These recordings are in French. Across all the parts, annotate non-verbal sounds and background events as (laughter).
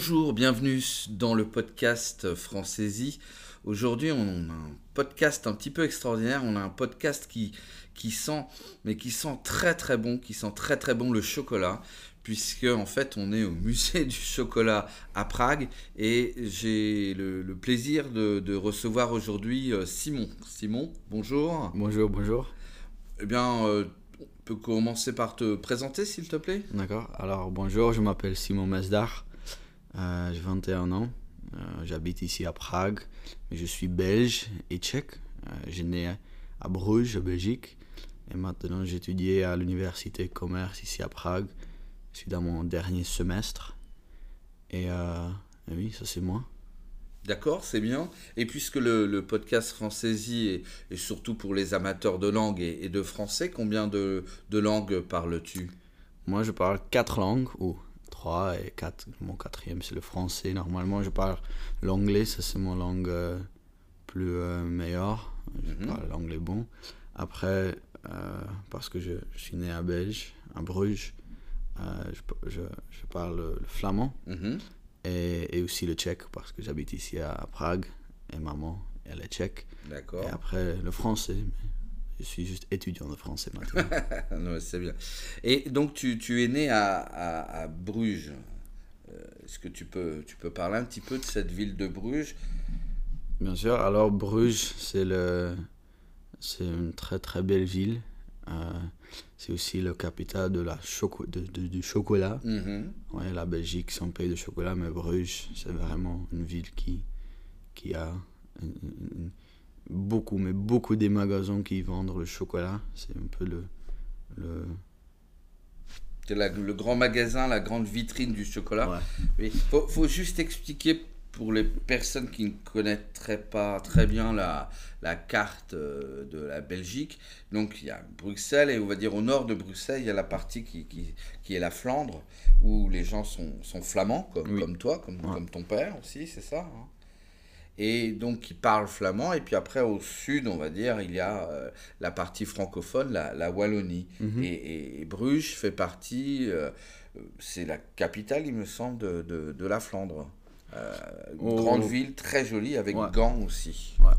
Bonjour, bienvenue dans le podcast Françaisie. Aujourd'hui, on a un podcast un petit peu extraordinaire. On a un podcast qui, qui sent, mais qui sent très très bon, qui sent très très bon le chocolat, puisque en fait, on est au (laughs) musée du chocolat à Prague et j'ai le, le plaisir de, de recevoir aujourd'hui euh, Simon. Simon, bonjour. Bonjour, bonjour. Eh bien, euh, on peut commencer par te présenter, s'il te plaît. D'accord. Alors, bonjour, je m'appelle Simon Mesdar. Euh, j'ai 21 ans. Euh, J'habite ici à Prague. Mais je suis belge et tchèque. Euh, j'ai né à Bruges, en Belgique. Et maintenant, j'étudie à l'université commerce ici à Prague. Je suis dans mon dernier semestre. Et, euh, et oui, ça c'est moi. D'accord, c'est bien. Et puisque le, le podcast Françaisie est, est surtout pour les amateurs de langue et, et de français, combien de, de langues parles-tu? Moi, je parle quatre langues, ou trois et quatre. Mon quatrième, c'est le français. Normalement, je parle l'anglais, ça c'est mon langue euh, plus euh, meilleure. Je Mhm. parle l'anglais bon. Après, euh, parce que je, je suis né à Belge, à Bruges, je, je, je parle le flamand Mhm. et, et aussi le tchèque parce que j'habite ici à Prague et maman, elle est tchèque. D'accord. Et après, le français. mais Je suis juste étudiant de français maintenant. (laughs) Non, c'est bien. Et donc, tu, tu es né à, à, à Bruges. Euh, Est-ce que tu peux, tu peux parler un petit peu de cette ville de Bruges? Bien sûr. Alors Bruges, c'est le, c'est une très très belle ville. Euh, c'est aussi la capitale de la choco, de, de- du chocolat. Ouais, la Belgique, c'est un pays de chocolat, mais Bruges, c'est vraiment une ville qui, qui a une- beaucoup, mais beaucoup des magasins qui vendent le chocolat. C'est un peu le, le, la- le grand magasin, la grande vitrine du chocolat. Ouais. Il faut, faut juste expliquer pour les personnes qui ne connaîtraient pas très bien la, la carte euh, de la Belgique. Donc il y a Bruxelles et on va dire au nord de Bruxelles, il y a la partie qui, qui, qui est la Flandre, où les gens sont, sont flamands, comme, Oui. comme toi, comme, Ouais. comme ton père aussi, c'est ça hein? Et donc, ils parlent flamand. Et puis après, au sud, on va dire, il y a euh, la partie francophone, la, la Wallonie. Mhm. Et, et- et Bruges fait partie, euh, c'est la capitale, il me semble, de, de, de la Flandre. Euh, une Oh. grande ville, très jolie, avec Ouais. Gand aussi. Ouais.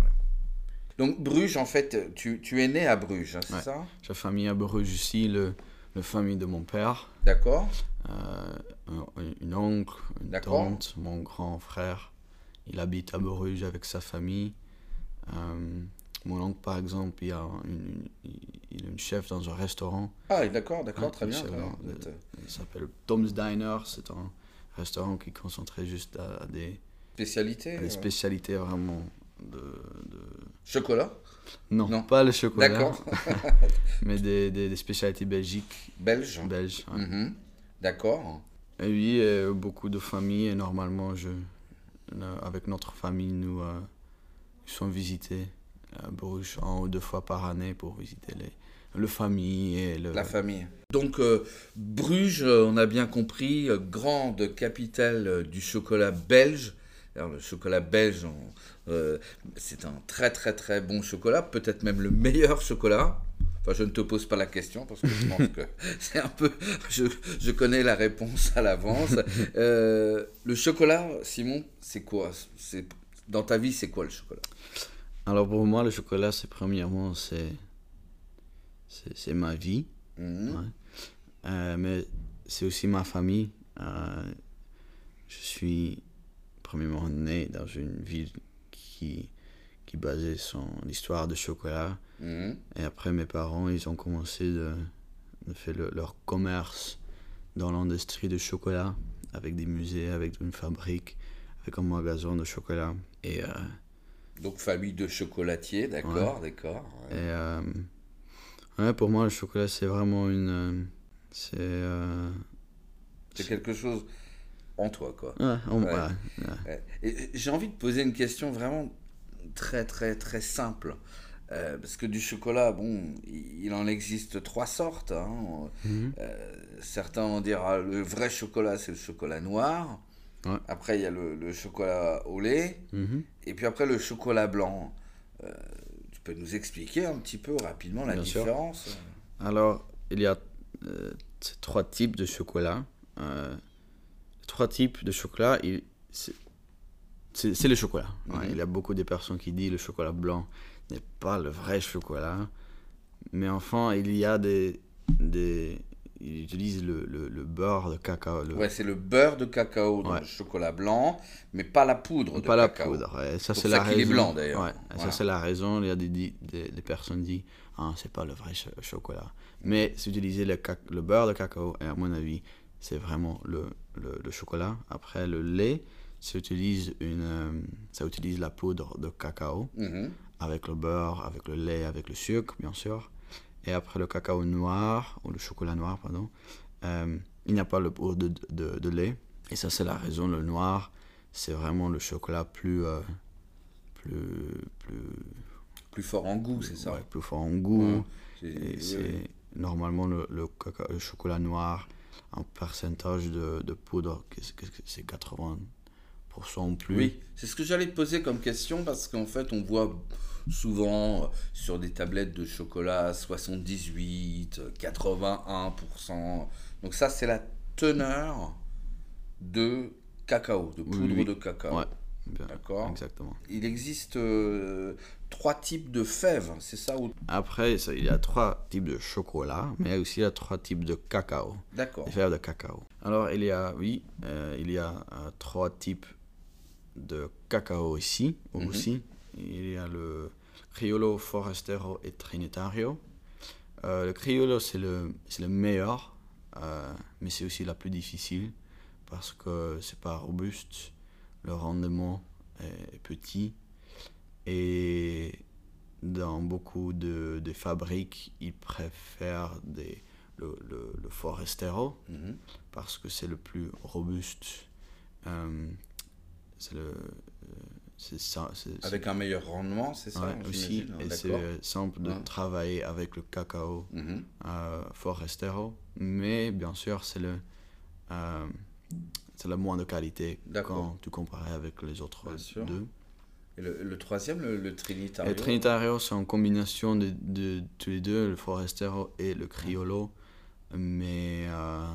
Donc, Bruges, en fait, tu, tu es né à Bruges, hein, c'est Ouais. ça? J'ai famille à Bruges aussi, le, la famille de mon père. D'accord un, une oncle, une tante, mon grand frère. Il habite à Bruges avec sa famille. Euh, mon oncle, par exemple, il, a une, une- il est une chef dans un restaurant. Ah, d'accord, d'accord, Ouais, très bien. Il s'appelle Tom's Diner. C'est un restaurant qui est concentré juste à, à des, Spécialité à des euh, spécialités vraiment de... de- Chocolat? Non, Non. pas le chocolat, D'accord. (laughs) mais des, des, des spécialités belgiques, Belge belges. ouais. Mhm. D'accord. Et oui, euh, beaucoup de familles, et normalement, je, avec notre famille, nous euh, sommes visités à Bruges en ou deux fois par année pour visiter les, le famille et le... La famille. Donc, euh, Bruges, euh, on a bien compris, euh, grande capitale euh, du chocolat belge. Alors, le chocolat belge, euh, c'est un très très très bon chocolat, peut-être même le meilleur chocolat. Enfin, je ne te pose pas la question parce que je pense que (laughs) c'est un peu. Je, je connais la réponse à l'avance. Euh, le chocolat, Simon, c'est quoi? C'est, Dans ta vie, c'est quoi le chocolat? Alors pour moi, le chocolat, c'est premièrement, c'est, c'est, c'est ma vie, Mhm. Ouais. euh, mais c'est aussi ma famille. Euh, je suis premièrement né dans une ville qui, qui basait son histoire de chocolat. Mhm. Et après, mes parents, ils ont commencé de, de faire le- leur commerce dans l'industrie de chocolat, avec des musées, avec une fabrique, avec un magasin de chocolat. Et, euh, Donc, famille de chocolatiers, d'accord, d'accord. et, euh, ouais, pour moi, le chocolat, c'est vraiment une. euh, c'est. euh, C'est quelque chose en toi, quoi. ouais, on-. Et j'ai envie de poser une question vraiment très très très simple. Euh, parce que du chocolat, bon, il en existe trois sortes. hein. Mhm. Euh, certains vont dire ah, le vrai chocolat, c'est le chocolat noir. Ouais. Après, il y a le, le chocolat au lait. Mhm. Et puis après, le chocolat blanc. Euh, tu peux nous expliquer un petit peu rapidement la Bien sûr. différence? Alors, il y a trois types de chocolat. Trois types de chocolat. Il- C'est le chocolat. Ouais, Mhm. il y a beaucoup de personnes qui disent le chocolat blanc n'est pas le vrai chocolat. Mais enfin, il y a des. des ils utilisent le, le- le beurre de cacao. Le, Ouais, c'est le beurre de cacao dans Ouais. le chocolat blanc, mais pas la poudre de pas la poudre. Ça, c'est ça la qu'il est raison. blanc, d'ailleurs. Ouais, Voilà. Ça, c'est la raison. Il y a des, des, personnes qui disent ah, c'est pas le vrai cho- chocolat. Mais c'est utiliser le, le beurre de cacao. Et à mon avis, c'est vraiment le, le, le chocolat. Après, le lait, ça utilise, une, euh, ça utilise la poudre de cacao Mhm. avec le beurre, avec le lait, avec le sucre, bien sûr. Et après le cacao noir, ou le chocolat noir, pardon, euh, il n'y a pas le poudre de, de, de lait. Et ça, c'est la raison. Le noir, c'est vraiment le chocolat plus. euh, plus, plus, Plus fort en goût, c'est ça ouais, plus fort en goût. Ouais. C'est- Et oui, c'est oui. normalement le, le, chocolat noir, un pourcentage de, de poudre, c'est 80% ou plus. Oui, c'est ce que j'allais te poser comme question parce qu'en fait, on voit souvent euh, sur des tablettes de chocolat 78, euh, 81%. Donc ça, c'est la teneur de cacao, de poudre oui. de cacao. Ouais, D'accord. exactement. Il existe euh, trois types de fèves, c'est ça ou... Après, ça, il y a trois types de chocolat, mais aussi il y a trois types de cacao, D'accord. des fèves de cacao. Alors, il y a, oui, euh, il y a euh, trois types de cacao ici, Mhm. aussi. Il y a le Criollo, Forastero et Trinitario. Euh, le Criollo, c'est le, c'est le meilleur, euh, mais c'est aussi la plus difficile parce que c'est pas robuste, le rendement est, est petit et dans beaucoup de, de fabriques, ils préfèrent des, le, le, le Forastero Mhm. parce que c'est le plus robuste. Euh, c'est le. euh, c'est ça. c'est- Avec un meilleur rendement, c'est ça ouais, aussi, hein, et c'est euh, simple de Ouais. travailler avec le cacao Mhm. euh, Forastero, mais bien sûr, c'est le. euh, c'est le moins de qualité D'accord. quand tu compares avec les autres deux. Et le, le troisième, le, le Trinitario? Et Trinitario, c'est en combination de, de tous les deux, le Forastero et le Criollo. Mais euh,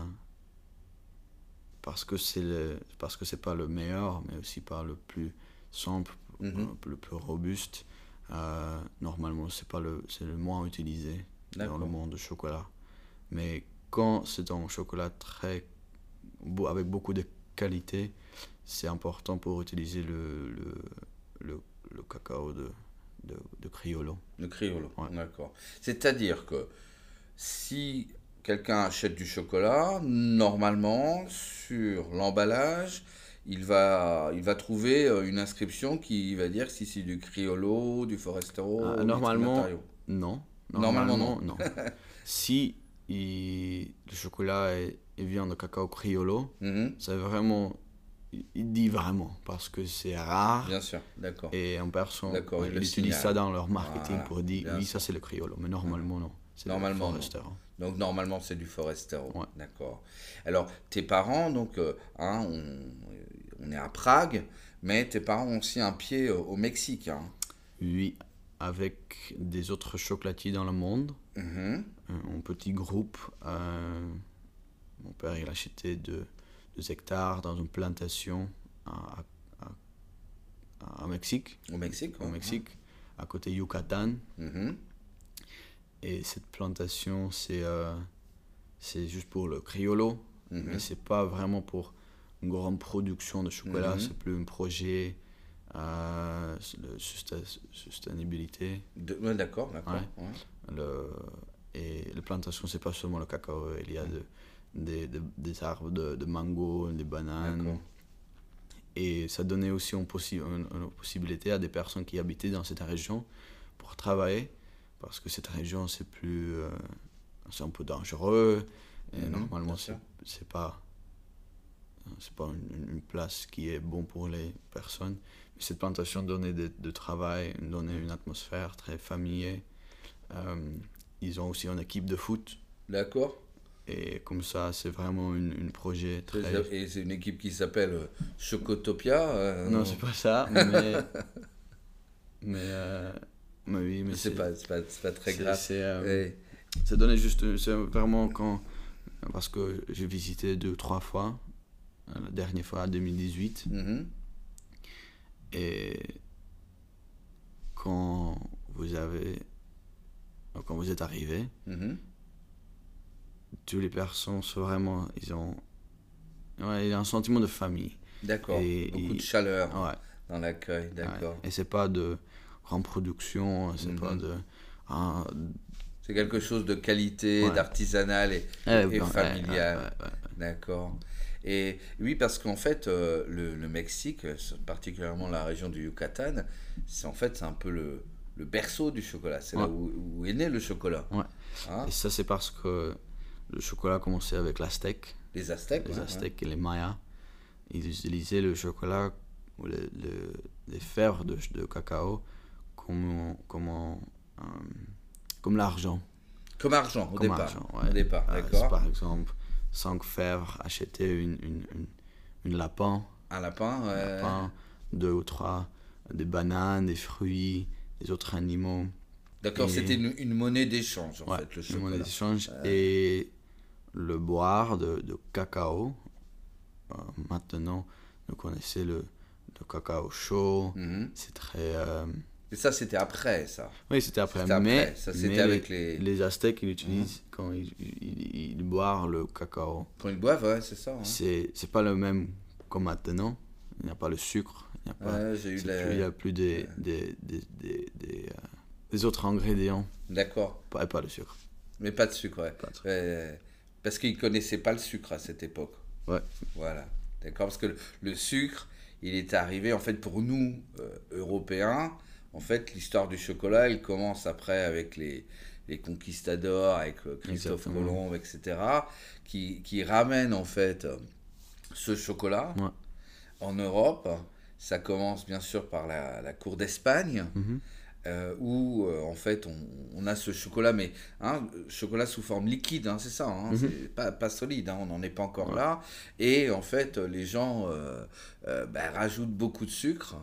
parce que c'est le, parce que c'est pas le meilleur, mais aussi pas le plus simple, Mhm. euh, le plus robuste. euh, normalement, c'est pas le, c'est le moins utilisé dans le monde du chocolat. Mais quand c'est un chocolat très avec beaucoup de qualité, c'est important pour utiliser le, le, le, le cacao de, de, de Criollo. Le Criollo, Ouais. d'accord. C'est-à-dire que si quelqu'un achète du chocolat, normalement, sur l'emballage, il va, il va trouver euh, une inscription qui va dire si c'est du Criollo, du Forestero, Ah, normalement. Non. Normalement, non. (laughs) si il- le chocolat est, il vient de cacao Criollo, Mhm, c'est vraiment. Il dit vraiment, parce que c'est rare. Bien sûr, d'accord. Et en personne, ils utilisent ça dans leur marketing pour dire oui, ça c'est le Criollo. Mais normalement, non. Normalement. Forester. Donc normalement c'est du Forestero, Ouais. d'accord. Alors tes parents, donc, euh, hein, on, on est à Prague, mais tes parents ont aussi un pied euh, au Mexique. Hein. Oui, avec des autres chocolatiers dans le monde, Mhm, un, un petit groupe. euh, mon père, il achetait deux, deux hectares dans une plantation à, à, à- à Mexique. Au Mexique, au ouais. Mexique, à côté Yucatan. Mhm, Et cette plantation, c'est euh, c'est juste pour le criollo, mhm. mais c'est pas vraiment pour une grande production de chocolat, Mhm. c'est plus un projet euh, de susta- sustainabilité. D'accord, d'accord. Ouais. ouais. Le, et la plantation, c'est pas seulement le cacao, il y a de- des, des- des arbres de, de mango, des bananes. Et ça donnait aussi une, possi- une- une possibilité à des personnes qui habitaient dans cette région pour travailler, parce que cette région, c'est plus. euh, c'est un peu dangereux, et Mhm, normalement, c'est c'est pas. C'est pas une, une place qui est bon pour les personnes. Mais cette plantation donnait de, de travail, donnait une atmosphère très familière. Euh, ils ont aussi une équipe de foot. D'accord. Et comme ça, c'est vraiment un une projet très. Et c'est une équipe qui s'appelle euh, Chocotopia. euh, Non, c'est pas ça, (laughs) mais. mais, euh, mais oui, mais c'est pas, pas, pas très grave. C'est euh, c'est donné juste. C'est vraiment quand. Parce que j'ai visité deux ou trois fois. euh, la dernière fois, en 2018. Mhm. Et quand vous avez, quand vous êtes arrivé, Mhm. toutes les personnes sont vraiment, ils ont, ouais, il y a un sentiment de famille. D'accord. Et- Beaucoup et- de chaleur Ouais, dans l'accueil, d'accord. ouais. Et c'est pas de grande production, c'est Mhm. pas de, ah, C'est quelque chose de qualité, Ouais. d'artisanal et, ouais, et ouais, familial. ouais. D'accord. Et oui, parce qu'en fait, euh, le, le Mexique, particulièrement la région du Yucatan, c'est en fait un peu le, le berceau du chocolat. C'est là où, où est né le chocolat. Hein Et ça, c'est parce que le chocolat a commencé avec l'Aztèque. les Aztèques. les Aztèques et les Mayas, ils utilisaient le chocolat ou le- le- les fèves de, de cacao comme, comme, un- un- comme l'argent. Comme argent au Comme départ. argent, ouais. Au départ, Euh, d'accord. par exemple, 5 fèves, acheter une, une, une, une lapin, Un lapin. un ouais. lapin, deux ou trois, des bananes, des fruits, des autres animaux. D'accord, Et- c'était une, une monnaie d'échange en Ouais, fait, le le monnaie chocolat. d'échange. Et le boire de, de cacao. Euh, maintenant, vous connaissez le, le cacao chaud. Mhm. C'est très. euh, Et ça, c'était après, ça. Oui, c'était après. C'était mais après. Ça, c'était avec les- les Aztèques, ils utilisent quand ils, ils, ils boivent le cacao. Quand ils boivent, ouais, c'est ça. hein. C'est pas le même comme maintenant. Il n'y a pas le sucre. Il n'y a pas. Ouais, j'ai eu c'est la- plus- il a plus des, des, des, des, des, euh, des autres ingrédients. D'accord. Pas, pas le sucre. Mais pas de sucre, ouais. Pas de sucre. Ouais, parce qu'ils connaissaient pas le sucre à cette époque. Ouais. Voilà. D'accord Parce que le, le sucre, il est arrivé, en fait, pour nous, euh, Européens, en fait, l'histoire du chocolat, il commence après avec les, les conquistadors, avec euh, Christophe Exactement. Colomb, etc., qui, qui ramènent, en fait, euh, ce chocolat Ouais. en Europe. Ça commence, bien sûr, par la, la cour d'Espagne Mhm. euh, où euh, en fait on, on a ce chocolat, mais hein, chocolat sous forme liquide, hein, c'est ça, hein, Mhm. c'est pas, pas solide, on n'en est pas encore Ouais. là. Et en fait, les gens euh, bah, rajoutent beaucoup de sucre.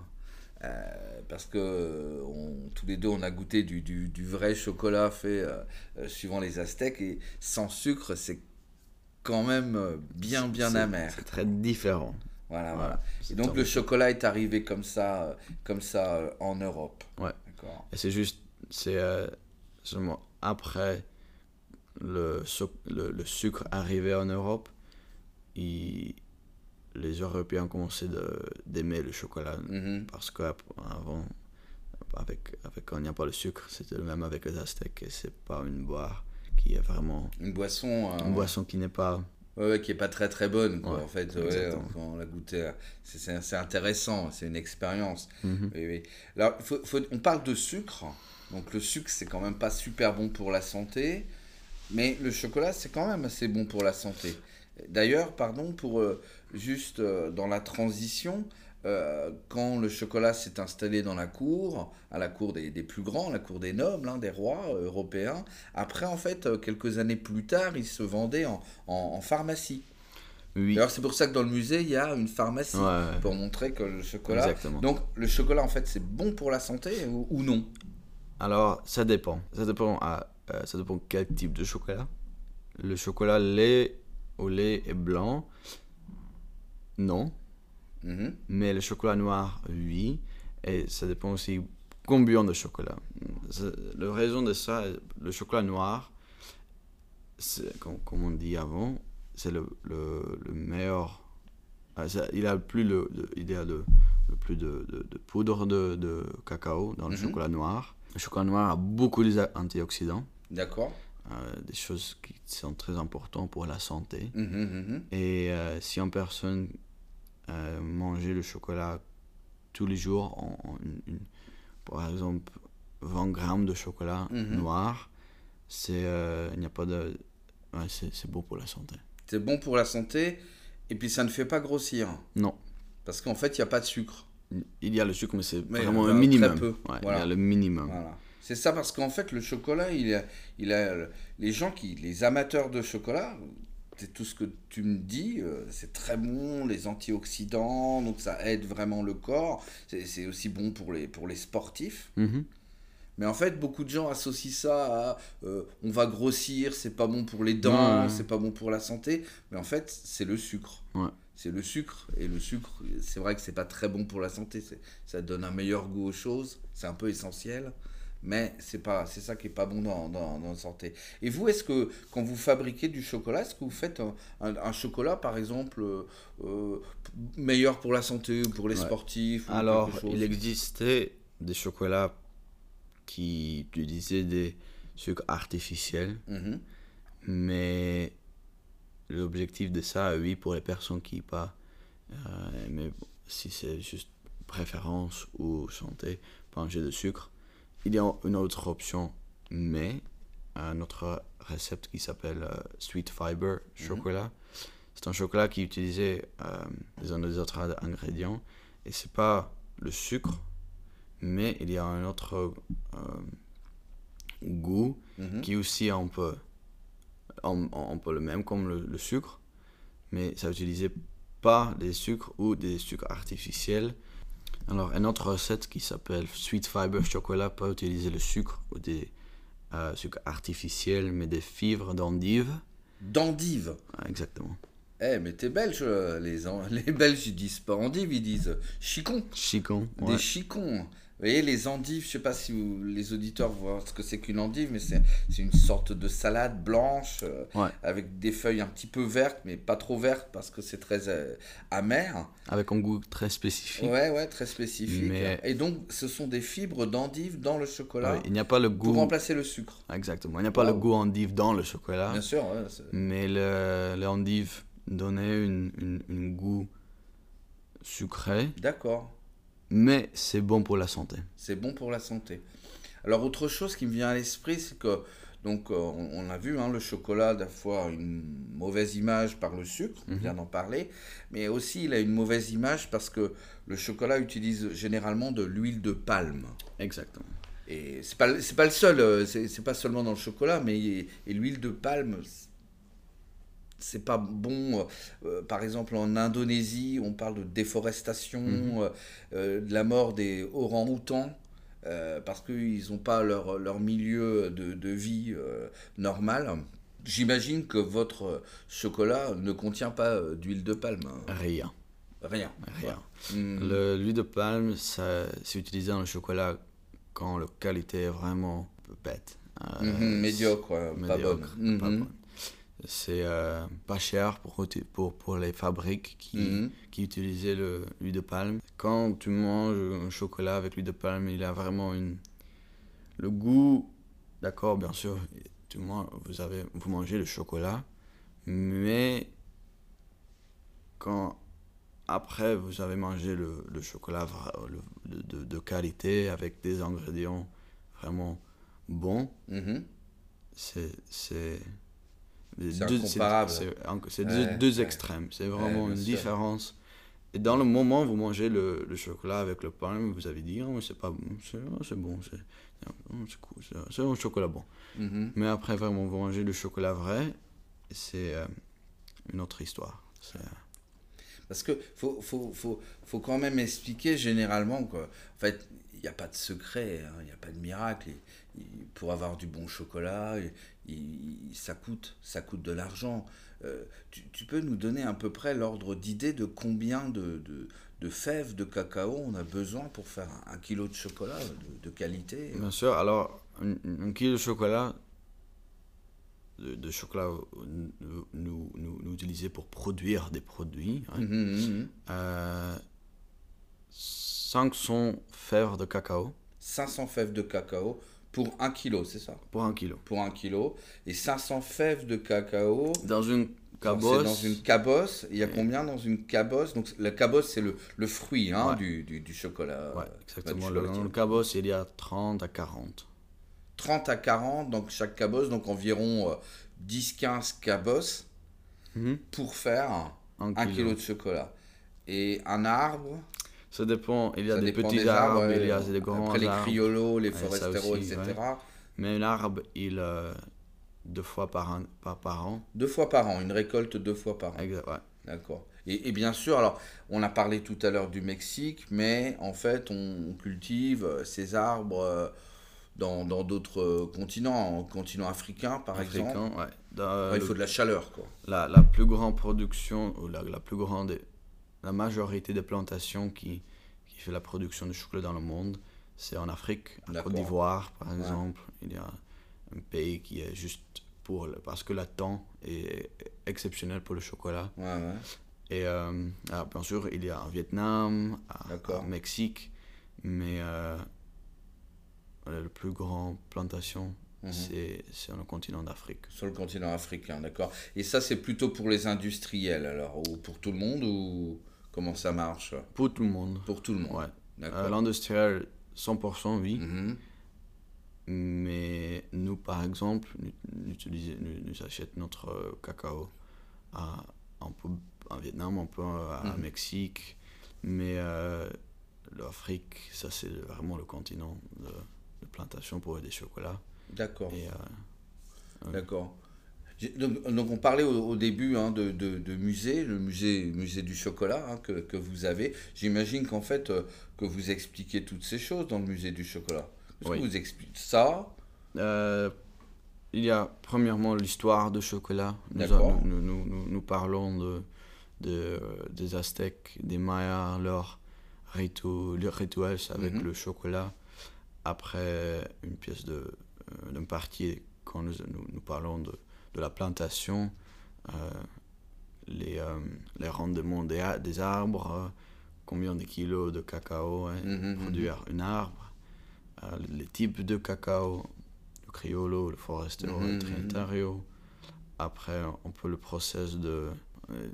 Euh, parce que euh, on- tous les deux on a goûté du, du- du vrai chocolat fait euh, euh, suivant les Aztèques et sans sucre c'est quand même bien bien amer. C'est très différent. Voilà, Voilà. Et donc le chocolat est arrivé comme ça, comme ça en Europe. Ouais. D'accord. Et c'est juste, c'est seulement après le, le, le sucre arrivé en Europe, il- les Européens commençaient de- d'aimer le chocolat. Mhm. Parce qu'avant, avec, avec, quand il n'y a pas le sucre, c'était le même avec les Aztèques. Et c'est pas une boire qui est vraiment. Une boisson, euh, Une boisson qui n'est pas. ouais, qui est pas très très bonne, quoi. Ouais, en fait, ouais, quand on l'a goûté, euh, c'est- intéressant, c'est une expérience. Mhm. Oui, oui. Alors, faut- faut- on parle de sucre. Donc, le sucre, c'est quand même pas super bon pour la santé. Mais le chocolat, c'est quand même assez bon pour la santé. D'ailleurs, pardon, pour euh, juste euh, dans la transition, euh, quand le chocolat s'est installé dans la cour, à la cour des, des plus grands, la cour des nobles, hein, des rois euh, européens, après, en fait, euh, quelques années plus tard, il se vendait en, en- en pharmacie. Oui. D'ailleurs, c'est pour ça que dans le musée, il y a une pharmacie Ouais, ouais. pour montrer que le chocolat. Exactement. Donc, le chocolat, en fait, c'est bon pour la santé ou, ou non? Alors, ça dépend. Ça dépend, à, ça dépend quel type de chocolat. Le chocolat lait au lait est blanc, non. Mhm. Mais le chocolat noir, oui. Et ça dépend aussi combien de chocolat. La raison de ça, le chocolat noir, comme, comme on dit avant, c'est le, le, le meilleur. ah, il a plus le, le- il y a le, plus de, de, de poudre de, de cacao dans le Mhm. chocolat noir. Le chocolat noir a beaucoup d'antioxydants, D'accord. Euh, des choses qui sont très importantes pour la santé. Mhm, mhm. Et euh, si une personne euh, mangeait le chocolat tous les jours, en, en une- par exemple 20 grammes de chocolat Mhm. noir, c'est il n'y a pas de, ouais, c'est bon pour la santé. C'est bon pour la santé et puis ça ne fait pas grossir. Non, Parce qu'en fait, il n'y a pas de sucre. il y a le sucre, mais c'est vraiment un minimum. peu, Ouais, voilà. Il y a le minimum. Voilà. C'est ça parce qu'en fait, le chocolat, il a, il a, les gens qui, les amateurs de chocolat, c'est tout ce que tu me dis, euh, c'est très bon, les antioxydants, donc ça aide vraiment le corps. C'est aussi bon pour les, pour les sportifs. Mhm. Mais en fait, beaucoup de gens associent ça à euh, on va grossir, c'est pas bon pour les dents, Ouais. c'est pas bon pour la santé. Mais en fait, c'est le sucre. Ouais. c'est le sucre. Et le sucre, c'est vrai que c'est pas très bon pour la santé. Ça donne un meilleur goût aux choses. C'est un peu essentiel. Mais c'est pas, c'est ça qui est pas bon dans, dans, dans la santé. Et vous, est-ce que quand vous fabriquez du chocolat, est-ce que vous faites un, un, chocolat, par exemple, euh, meilleur pour la santé ou pour les sportifs Alors, il existait des chocolats qui utilisaient des sucres artificiels, mhm. mais l'objectif de ça, oui, pour les personnes qui pas, euh, mais si c'est juste préférence ou santé, manger de sucre, il y a une autre option, mais un autre recette qui s'appelle euh, Sweet Fiber mhm. chocolat. C'est un chocolat qui utilisait euh, des autres ingrédients et c'est pas le sucre, mais il y a un autre euh, goût mhm. qui est aussi un peu, un, peu le même comme le, sucre, mais ça n'utilisait pas des sucres ou des sucres artificiels. Alors, une autre recette qui s'appelle Sweet Fiber Chocolat peut utiliser le sucre ou des euh, sucres artificiels, mais des fibres d'endive. D'endive Exactement. Eh, mais t'es belge, euh, les, (laughs) les Belges ils disent pas endive, ils disent chicon. Chicon. Des chicons. Vous voyez, les endives, je sais pas si les auditeurs voient ce que c'est qu'une endive, mais c'est une sorte de salade blanche euh, avec des feuilles un petit peu vertes, mais pas trop vertes parce que c'est très euh, amer. Avec un goût très spécifique. Ouais, ouais, très spécifique. Et donc, ce sont des fibres d'endive dans le chocolat. il n'y a pas le goût. Pour remplacer le sucre. Exactement. Il n'y a pas le goût endive dans le chocolat. Bien sûr. mais l'endive donnait un goût sucré. D'accord mais c'est bon pour la santé. C'est bon pour la santé. Alors autre chose qui me vient à l'esprit, c'est que donc euh, on, a vu hein, le chocolat fois une mauvaise image par le sucre, on mhm. vient d'en parler, mais aussi il a une mauvaise image parce que le chocolat utilise généralement de l'huile de palme. Exactement. Et c'est pas pas le seul, euh, c'est pas seulement dans le chocolat, mais et l'huile de palme c'est pas bon. Euh, euh, par exemple, en Indonésie, on parle de déforestation, mhm. euh, de la mort des orang-outans. parce qu'ils n'ont pas leur, leur milieu de, de vie normal. J'imagine que votre chocolat ne contient pas d'huile de palme. Hein. Rien. Rien. Rien. Hmm. L'huile de palme, c'est utilisé dans le chocolat quand la qualité est vraiment bête. Mhm, médiocre, pas bonne. Pas mhm. bonne c'est euh, pas cher pour, pour, pour les fabriques qui, mhm. qui utilisaient l'huile de palme. Quand tu manges un chocolat avec l'huile de palme, il a vraiment une... le goût, d'accord, bien sûr, tu vous, avez, vous mangez le chocolat, mais quand après vous avez mangé le, le chocolat de, de, qualité avec des ingrédients vraiment bons, mhm. c'est c'est incomparable. C'est deux, extrêmes. C'est vraiment une différence. Et dans le moment où vous mangez le, le chocolat avec le pain, vous avez dit, oh, c'est pas bon, c'est bon, c'est cool, c'est un chocolat bon. Mm-hmm. Mais après, vraiment, vous mangez le chocolat vrai, c'est euh, une autre histoire. Euh, Parce que faut, faut, faut, faut, quand même expliquer généralement qu'en fait, il n'y a pas de secret, il hein, n'y a pas de miracle. Pour avoir du bon chocolat, et, ça coûte, ça coûte de l'argent. Euh, tu, peux nous donner à peu près l'ordre d'idée de combien de, fèves de cacao on a besoin pour faire un, kilo de chocolat de, qualité? Bien sûr, alors un, kilo de chocolat, de, chocolat nous, nous, utiliser pour produire des produits. Hein. Mmh, mmh, mmh. Euh, 500 fèves de cacao. 500 fèves de cacao pour 1 kg, c'est ça? Pour 1 kg. Pour 1 kg. Et 500 fèves de cacao. Dans une cabosse. Dans une cabosse. Il y a combien dans une cabosse? La cabosse, c'est le, fruit hein, du, chocolat. Ouais, bah, exactement. Dans le cabosse, il y a 30 à 40. 30 à 40 donc chaque cabosse, donc environ euh, 10-15 cabosses mhm. pour faire un, un kilo de chocolat. Et un arbre? Ça dépend. Il y a des petits arbres, il y a des grands Après, les criolos, les foresteros, etc. Mais un arbre, il. Euh, deux fois par an, par, par, an. Deux fois par an, une récolte deux fois par an. Exact, ouais. D'accord. Et, et, bien sûr, alors, on a parlé tout à l'heure du Mexique, mais en fait, on, cultive euh, ces arbres euh, dans d'autres continents, en continent africain, par exemple. Ouais. il faut de la chaleur, quoi. La, la plus grande production, ou la, la plus grande la majorité des plantations qui, qui fait la production de chocolat dans le monde, c'est en Afrique, en. Côte d'Ivoire par Ouais. exemple. Il y a un pays qui est juste pour le- parce que le temps est exceptionnel pour le chocolat. Ouais, ouais. Et euh, ah, bien sûr, il y a en Vietnam, au Mexique, mais euh, la plus grande plantation, Mhm. c'est c'est sur le continent d'Afrique. Sur le continent africain, d'accord. Et ça, c'est plutôt pour les industriels, alors, ou pour tout le monde, ou comment ça marche Pour tout le monde. Pour tout le monde. Ouais. Euh, L'industriel, 100% oui. Mhm. Mais nous, par exemple, nous, achetons notre euh, cacao à, un peu en Vietnam, un peu euh, à Mhm. Mexique. Mais euh, l'Afrique, ça c'est vraiment le continent de, de plantation pour des chocolats. D'accord. Euh, D'accord. Donc, on parlait au, au début hein, de, de, de musée, le musée, musée du chocolat hein, que, que vous avez. J'imagine qu'en fait, euh, que vous expliquez toutes ces choses dans le musée du chocolat. Est-ce Oui. que vous expliquez ça? Euh, il y a premièrement l'histoire du chocolat. Nous, a- nous, nous, nous, nous parlons de, de, des Aztèques, des Mayas, leurs ritu- leurs rituels avec Mhm. le chocolat. Après, une pièce de, euh, d'une partie, quand nous parlons de, de la plantation, euh, les, euh, les rendements des, des arbres, euh, combien de kilos de cacao hein, Mhm, mhm. produire un arbre, les types de cacao, le criollo, le forastero, Mhm, le trinitario. Après, on peut le process de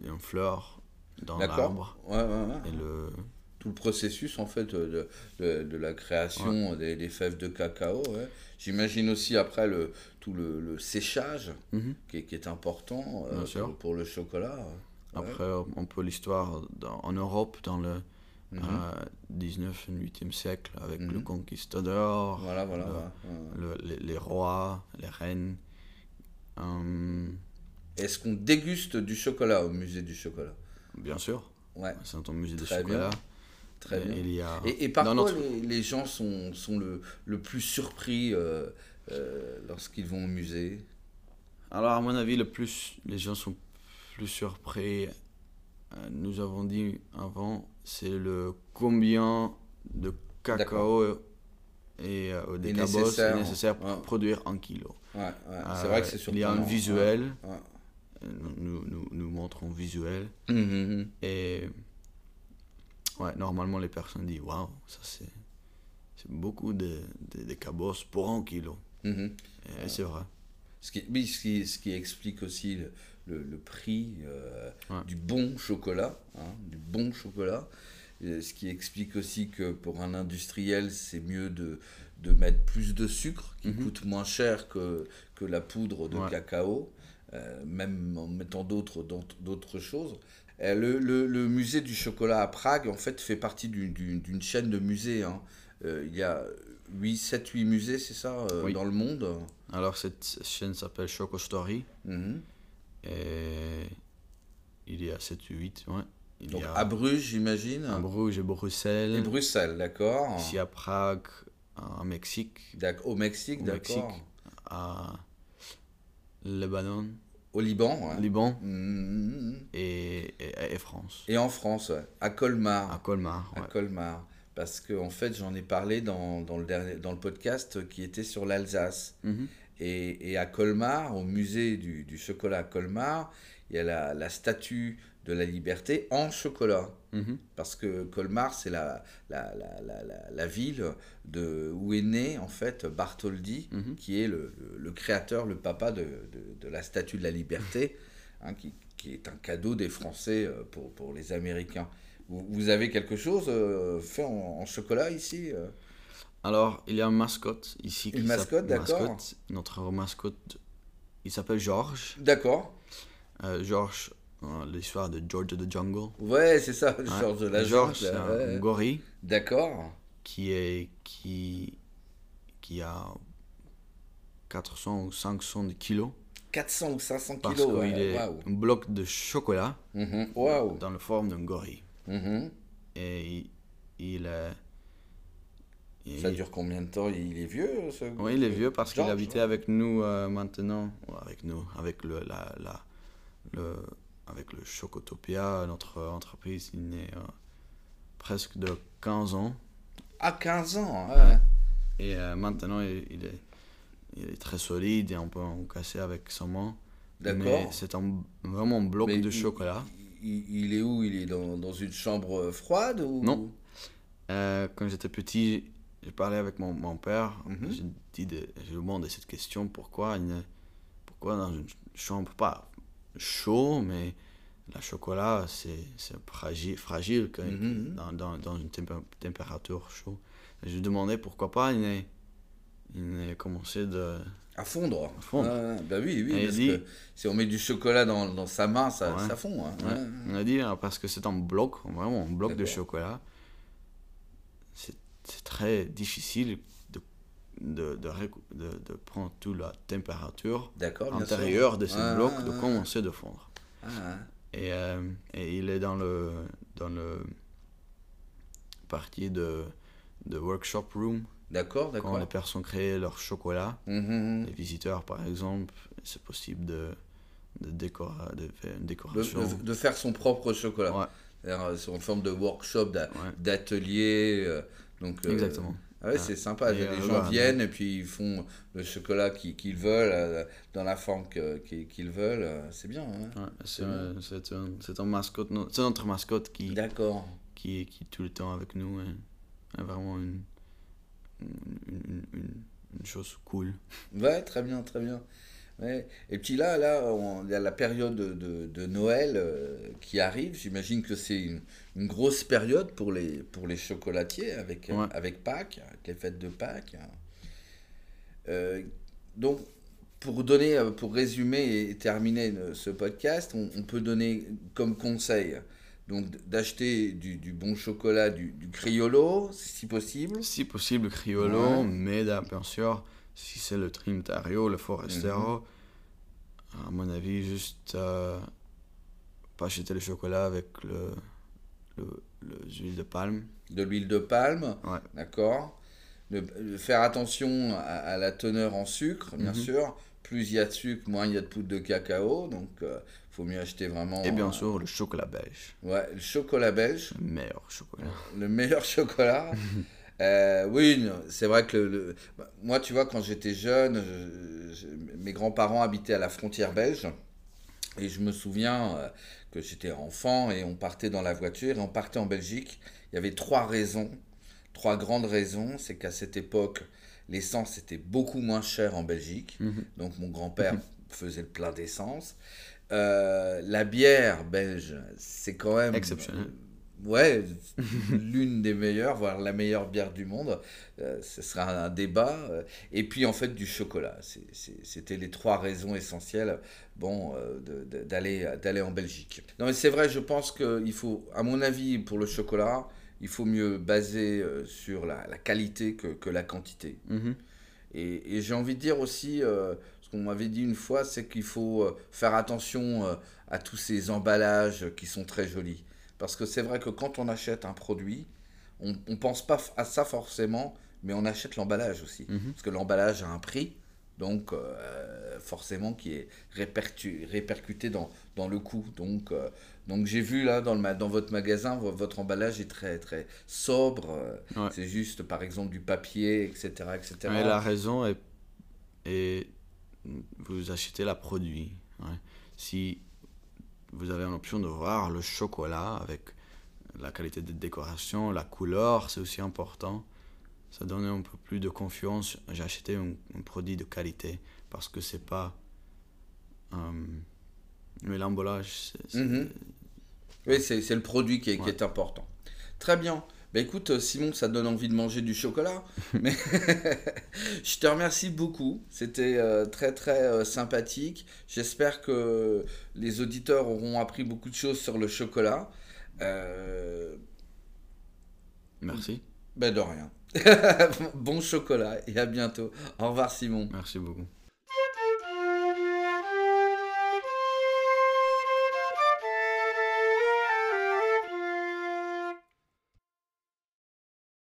une fleur dans l'arbre Ouais, ouais, ouais. et le Tout le processus en fait de, de, de la création des, des fèves de cacao. ouais. J'imagine aussi après le, tout le, le séchage Mhm. qui est, qui est important euh, pour, pour le chocolat. Ouais. Après, on peut l'histoire en Europe dans le Mhm. euh, 19 et 8e siècle avec le Mhm. conquistador, Voilà, voilà. le-. Ouais. le- les, les rois, les reines. Euh, Est-ce qu'on déguste du chocolat au musée du chocolat? Bien sûr, Ouais, c'est un musée de Très chocolat. Très bien. Il y a Et, et par dans quoi les, les gens sont, sont le, le plus surpris euh, euh, lorsqu'ils vont au musée? Alors, à mon avis, le plus, les gens sont plus surpris. euh, nous avons dit avant, c'est le combien de cacao et euh, des Et cabos nécessaire. est nécessaire pour Ouais. produire un kilo. Ouais, ouais, Euh, c'est vrai que c'est Il surprenant. y a un visuel, euh, nous, nous, nous montrons visuel Mhm, mhm. et ouais, normalement les personnes disent waouh, ça c'est c'est beaucoup de, de, de cabos pour un kilo. Mhm. Et c'est vrai. Ce qui, oui, ce qui, ce qui explique aussi le, le- le prix euh, Ouais. du bon chocolat, hein, du bon chocolat. Ce qui explique aussi que pour un industriel, c'est mieux de, de mettre plus de sucre, qui Mhm. coûte moins cher que, que la poudre de Ouais. cacao, euh, même en mettant d'autres choses. Euh, Le, le- le musée du chocolat à Prague, en fait, fait partie du- du- d'une chaîne de musées. hein. Euh, il y a 8, 7, 8 musées, c'est ça, euh, Oui. dans le monde? Alors cette chaîne s'appelle Choco Story. Mhm. Et il y a 7 ou 8, ouais. Il Donc y a à Bruges, j'imagine? à Bruges et Bruxelles, Et Bruxelles, d'accord. ici à Prague, en Mexique, Au Mexique, Au d'accord. Mexique. à Lebanon, Au Liban, ouais. Liban Mhm. et, et, et France. Et en France, à Colmar. À Colmar, À. Colmar. Parce que en fait, j'en ai parlé dans, dans le dernier, dans le podcast qui était sur l'Alsace. Mhm. Et, et à Colmar, au musée du, du chocolat à Colmar, il y a la, la statue de la liberté en chocolat. Mhm. Parce que Colmar, c'est la, la, la, la, ville de, où est né en fait Bartholdi, Mhm. qui est le, le- le créateur, le papa de, de, de la Statue de la Liberté, (laughs) hein, qui, qui est un cadeau des Français euh, pour, pour les Américains. Vous, vous avez quelque chose euh, fait en, en chocolat ici euh Alors, il y a une mascotte ici. Une mascotte, d'accord. Notre mascotte, il s'appelle George. D'accord. Euh, George, euh, l'histoire de George of the Jungle. Ouais, c'est ça, Ouais. Georges de la George, jungle, c'est un ouais. gorille. D'accord. qui est qui qui a 400 ou 500 de kilos 400 ou 500 parce kilos. qu'il ouais. est Waouh. un bloc de chocolat Mhm. Waouh. dans la forme d'un gorille Mhm. et il, est Ça dure combien de temps? Il est vieux ce... oui, il est vieux parce qu'il George, habitait avec nous euh, maintenant avec nous avec le la, la le avec le Chocotopia, notre entreprise, il est euh, presque de 15 ans. À 15 ans, ouais. Et euh, maintenant, il, il est, il est très solide et on peut en casser avec sa main. D'accord. c'est un, vraiment un bloc Mais de il- chocolat. Il, est où? Il est dans, dans une chambre euh, froide ou... Non. Euh, quand j'étais petit, j'ai parlé avec mon, mon père. J'ai dit de- j'ai demandé cette question pourquoi, pourquoi dans une chambre, pas? Chaud, mais la chocolat, c'est fragile, fragile quand- Mhm. dans, dans, dans une tempé- température chaude. Et Je demandais pourquoi pas il n'ait il n'ait commencé de. À fondre. fondre. Ah, bah oui, oui. Parce dit- que si on met du chocolat dans, dans sa main, ça, Ouais. ça fond. hein. Ouais. Ouais. On a dit hein, parce que c'est un bloc, vraiment un bloc de chocolat. C'est très difficile de, prendre toute la température intérieure de ce Ah, bloc, de commencer de fondre. ah. Et, euh, et il est dans le, dans le partie de, de workshop room, D'accord, quand d'accord. les personnes créent leur chocolat. Mhm. Les visiteurs, par exemple, c'est possible de, de, décora- de faire une décoration. de- de faire son propre chocolat. Ouais, euh, C'est en forme de workshop, ouais, d'atelier. euh, donc, euh, exactement. Ah ouais, c'est sympa. Et, Les euh, gens viennent et puis ils font le chocolat qu'ils veulent, euh, dans la forme qu'ils veulent. euh, C'est bien. hein. C'est un, mascotte, c'est notre mascotte qui, qui est qui est tout le temps avec nous. est vraiment une, une, une, une- une chose cool. Ouais, très bien, très bien. Ouais. Et puis là, là, il y a la période de, de- Noël euh, qui arrive. J'imagine que c'est une, une grosse période pour les, pour les chocolatiers avec, Ouais. avec Pâques, avec les fêtes de Pâques. Euh, donc, pour donner, euh, pour résumer et terminer euh, ce podcast, on, on peut donner comme conseil donc d'acheter du, du bon chocolat, du, du criollo, si possible. Si possible, Criollo, Ouais. mais bien sûr, si c'est le Trimtario, le Mhm. Forestero, à mon avis, juste euh, pas acheter le chocolat avec le, le, le huile de palme. de l'huile de palme, Ouais. d'accord de, de faire attention à, à la teneur en sucre, bien Mhm. sûr. Plus il y a de sucre, moins il y a de poudre de cacao. Donc, il faut mieux acheter vraiment. Et bien euh, sûr, le chocolat belge, Ouais, le chocolat belge, le meilleur chocolat. le meilleur (laughs) chocolat. (laughs) Euh, oui, c'est vrai que le, le- bah, moi, tu vois, quand j'étais jeune, je- je- mes grands-parents habitaient à la frontière belge. Et je me souviens euh, que j'étais enfant et on partait dans la voiture et on partait en Belgique. Il y avait trois raisons, trois grandes raisons. C'est qu'à cette époque, l'essence était beaucoup moins chère en Belgique. Mhm. Donc mon grand-père faisait le plein d'essence. Euh, la bière belge, c'est quand même... Exceptionnel. Ouais, (laughs) l'une des meilleures, voire la meilleure bière du monde. Euh, ce sera un débat. Euh, Et puis en fait du chocolat. C'était les trois raisons essentielles bon, euh, d'aller en Belgique. Non mais c'est vrai, je pense qu'il faut, à mon avis, pour le chocolat, il faut mieux baser euh, sur la, la qualité que, que la quantité. Mhm. Et, et j'ai envie de dire aussi, euh, ce qu'on m'avait dit une fois, c'est qu'il faut faire attention à tous ces emballages qui sont très jolis. Parce que c'est vrai que quand on achète un produit, on ne pense pas à ça forcément, mais on achète l'emballage aussi. Mhm. Parce que l'emballage a un prix, donc euh, forcément qui est répercu- répercuté dans, dans le coût. Donc, euh, donc j'ai vu là dans, le, ma- dans votre magasin, vo- votre emballage est très, très sobre. Ouais. C'est juste par exemple du papier, etc. etc. Mais la raison est, est vous achetez la produit. ouais. Si vous avez l'option de voir le chocolat avec la qualité de décoration, la couleur, c'est aussi important. Ça donne un peu plus de confiance. J'ai acheté un, un produit de qualité parce que c'est pas. euh, mais l'emballage, c'est- Mhm. Oui, c'est le produit qui est, qui Ouais. est important. Très bien. Bah écoute, euh, Simon, ça donne envie de manger du chocolat. (laughs) Mais (laughs) je te remercie beaucoup. C'était euh, très très euh, sympathique. J'espère que les auditeurs auront appris beaucoup de choses sur le chocolat. Euh, Merci. ben de rien. (laughs) bon chocolat et à bientôt. Au revoir Simon. Merci beaucoup.